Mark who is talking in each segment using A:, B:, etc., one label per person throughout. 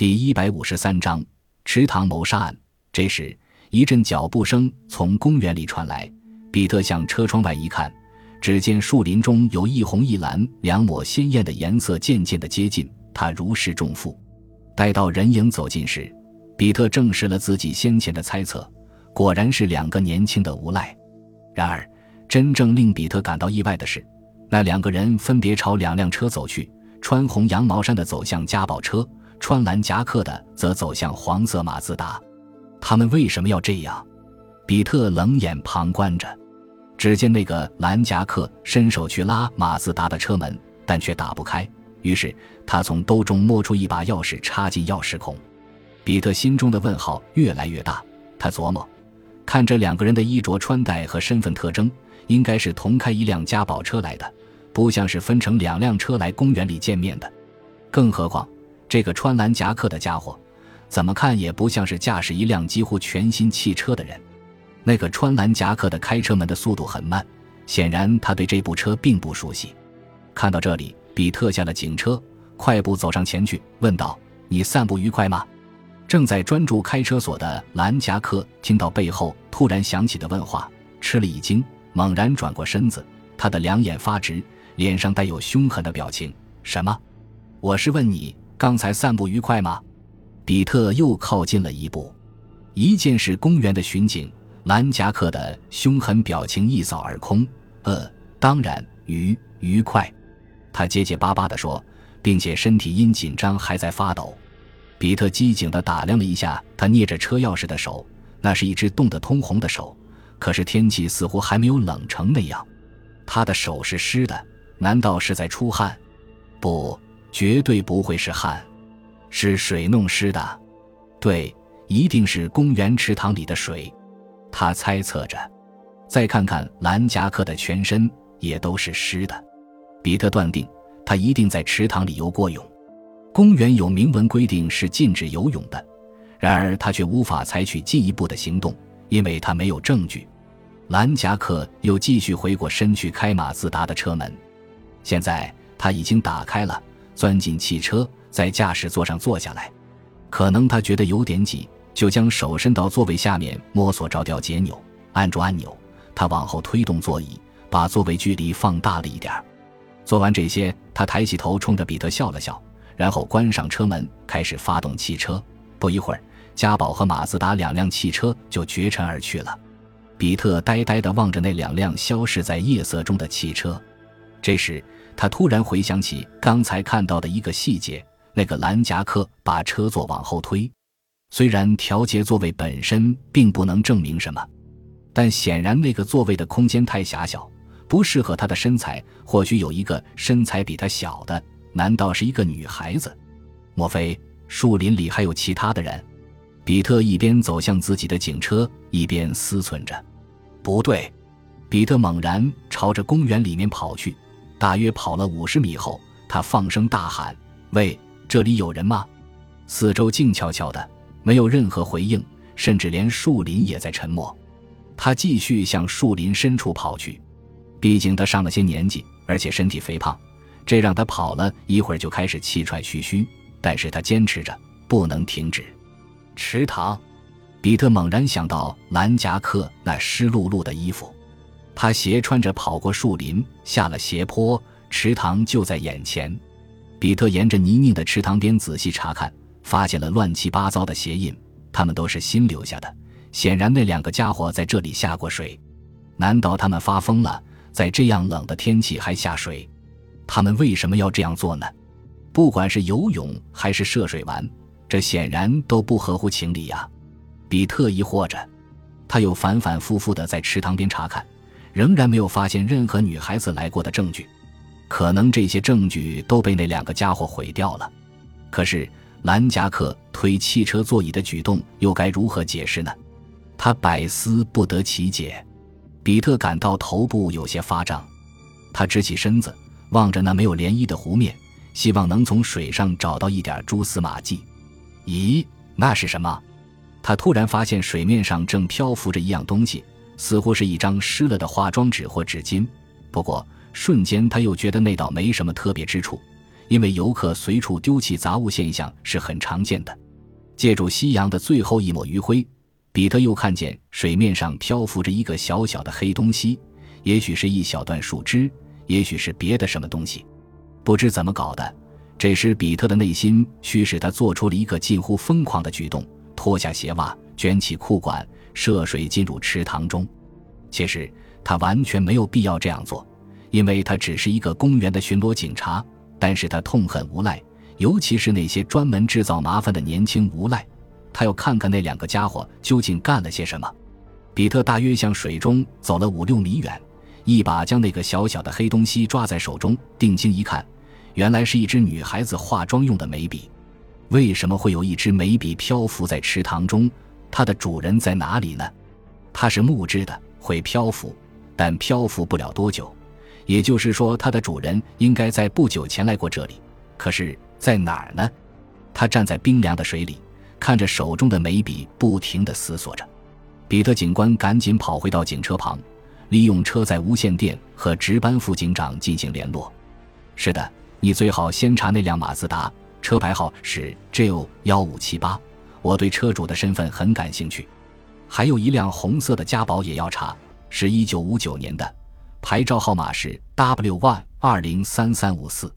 A: 第一百五十三章池塘谋杀案。这时，一阵脚步声从公园里传来。比特向车窗外一看，只见树林中有一红一蓝两抹鲜艳的颜色渐渐的接近。他如释重负。待到人影走近时，比特证实了自己先前的猜测，果然是两个年轻的无赖。然而，真正令比特感到意外的是，那两个人分别朝两辆车走去，穿红羊毛衫的走向家宝车。穿蓝夹克的则走向黄色马自达，他们为什么要这样？比特冷眼旁观着。只见那个蓝夹克伸手去拉马自达的车门，但却打不开。于是他从兜中摸出一把钥匙，插进钥匙孔。比特心中的问号越来越大。他琢磨：看这两个人的衣着穿戴和身份特征，应该是同开一辆家宝车来的，不像是分成两辆车来公园里见面的。更何况……这个穿蓝夹克的家伙，怎么看也不像是驾驶一辆几乎全新汽车的人。那个穿蓝夹克的开车门的速度很慢，显然他对这部车并不熟悉。看到这里，比特下了警车，快步走上前去，问道：“你散步愉快吗？”正在专注开车锁的蓝夹克听到背后突然响起的问话，吃了一惊，猛然转过身子，他的两眼发直，脸上带有凶狠的表情。“什么？我是问你。”刚才散步愉快吗？比特又靠近了一步。一见是公园的巡警，蓝夹克的凶狠表情一扫而空。呃，当然愉愉快。他结结巴巴地说，并且身体因紧张还在发抖。比特机警地打量了一下他捏着车钥匙的手，那是一只冻得通红的手。可是天气似乎还没有冷成那样。他的手是湿的，难道是在出汗？不。绝对不会是汗，是水弄湿的。对，一定是公园池塘里的水。他猜测着。再看看蓝夹克的全身也都是湿的，比特断定他一定在池塘里游过泳。公园有明文规定是禁止游泳的，然而他却无法采取进一步的行动，因为他没有证据。蓝夹克又继续回过身去开马自达的车门，现在他已经打开了。钻进汽车，在驾驶座上坐下来，可能他觉得有点挤，就将手伸到座位下面摸索着调节钮，按住按钮。他往后推动座椅，把座位距离放大了一点儿。做完这些，他抬起头冲着比特笑了笑，然后关上车门，开始发动汽车。不一会儿，嘉宝和马自达两辆汽车就绝尘而去了。比特呆呆地望着那两辆消失在夜色中的汽车，这时。他突然回想起刚才看到的一个细节：那个蓝夹克把车座往后推。虽然调节座位本身并不能证明什么，但显然那个座位的空间太狭小，不适合他的身材。或许有一个身材比他小的，难道是一个女孩子？莫非树林里还有其他的人？比特一边走向自己的警车，一边思忖着。不对，比特猛然朝着公园里面跑去。大约跑了五十米后，他放声大喊：“喂，这里有人吗？”四周静悄悄的，没有任何回应，甚至连树林也在沉默。他继续向树林深处跑去，毕竟他上了些年纪，而且身体肥胖，这让他跑了一会儿就开始气喘吁吁。但是他坚持着，不能停止。池塘，比特猛然想到蓝夹克那湿漉漉的衣服。他斜穿着跑过树林，下了斜坡，池塘就在眼前。比特沿着泥泞的池塘边仔细查看，发现了乱七八糟的鞋印，他们都是新留下的。显然，那两个家伙在这里下过水。难道他们发疯了，在这样冷的天气还下水？他们为什么要这样做呢？不管是游泳还是涉水玩，这显然都不合乎情理呀。比特疑惑着，他又反反复复地在池塘边查看。仍然没有发现任何女孩子来过的证据，可能这些证据都被那两个家伙毁掉了。可是蓝夹克推汽车座椅的举动又该如何解释呢？他百思不得其解。比特感到头部有些发胀，他直起身子，望着那没有涟漪的湖面，希望能从水上找到一点蛛丝马迹。咦，那是什么？他突然发现水面上正漂浮着一样东西。似乎是一张湿了的化妆纸或纸巾，不过瞬间他又觉得那倒没什么特别之处，因为游客随处丢弃杂物现象是很常见的。借助夕阳的最后一抹余晖，彼特又看见水面上漂浮着一个小小的黑东西，也许是一小段树枝，也许是别的什么东西。不知怎么搞的，这时比特的内心驱使他做出了一个近乎疯狂的举动：脱下鞋袜，卷起裤管，涉水进入池塘中。其实他完全没有必要这样做，因为他只是一个公园的巡逻警察。但是他痛恨无赖，尤其是那些专门制造麻烦的年轻无赖。他要看看那两个家伙究竟干了些什么。比特大约向水中走了五六米远，一把将那个小小的黑东西抓在手中，定睛一看，原来是一支女孩子化妆用的眉笔。为什么会有一支眉笔漂浮在池塘中？它的主人在哪里呢？它是木质的。会漂浮，但漂浮不了多久。也就是说，它的主人应该在不久前来过这里。可是，在哪儿呢？他站在冰凉的水里，看着手中的眉笔，不停地思索着。比特警官赶紧跑回到警车旁，利用车载无线电和值班副警长进行联络。是的，你最好先查那辆马自达，车牌号是 J 幺五七八。我对车主的身份很感兴趣。还有一辆红色的嘉宝也要查，是一九五九年的，牌照号码是 WY 二零三三五四。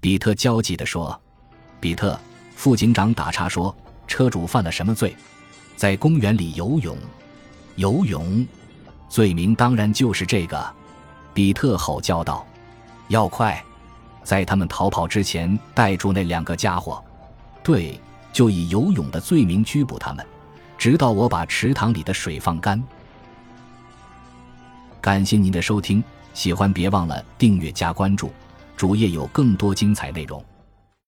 A: 比特焦急地说：“比特，副警长打岔说，车主犯了什么罪？在公园里游泳？游泳？罪名当然就是这个。”比特吼叫道：“要快，在他们逃跑之前带住那两个家伙。对，就以游泳的罪名拘捕他们。”直到我把池塘里的水放干。感谢您的收听，喜欢别忘了订阅加关注，主页有更多精彩内容。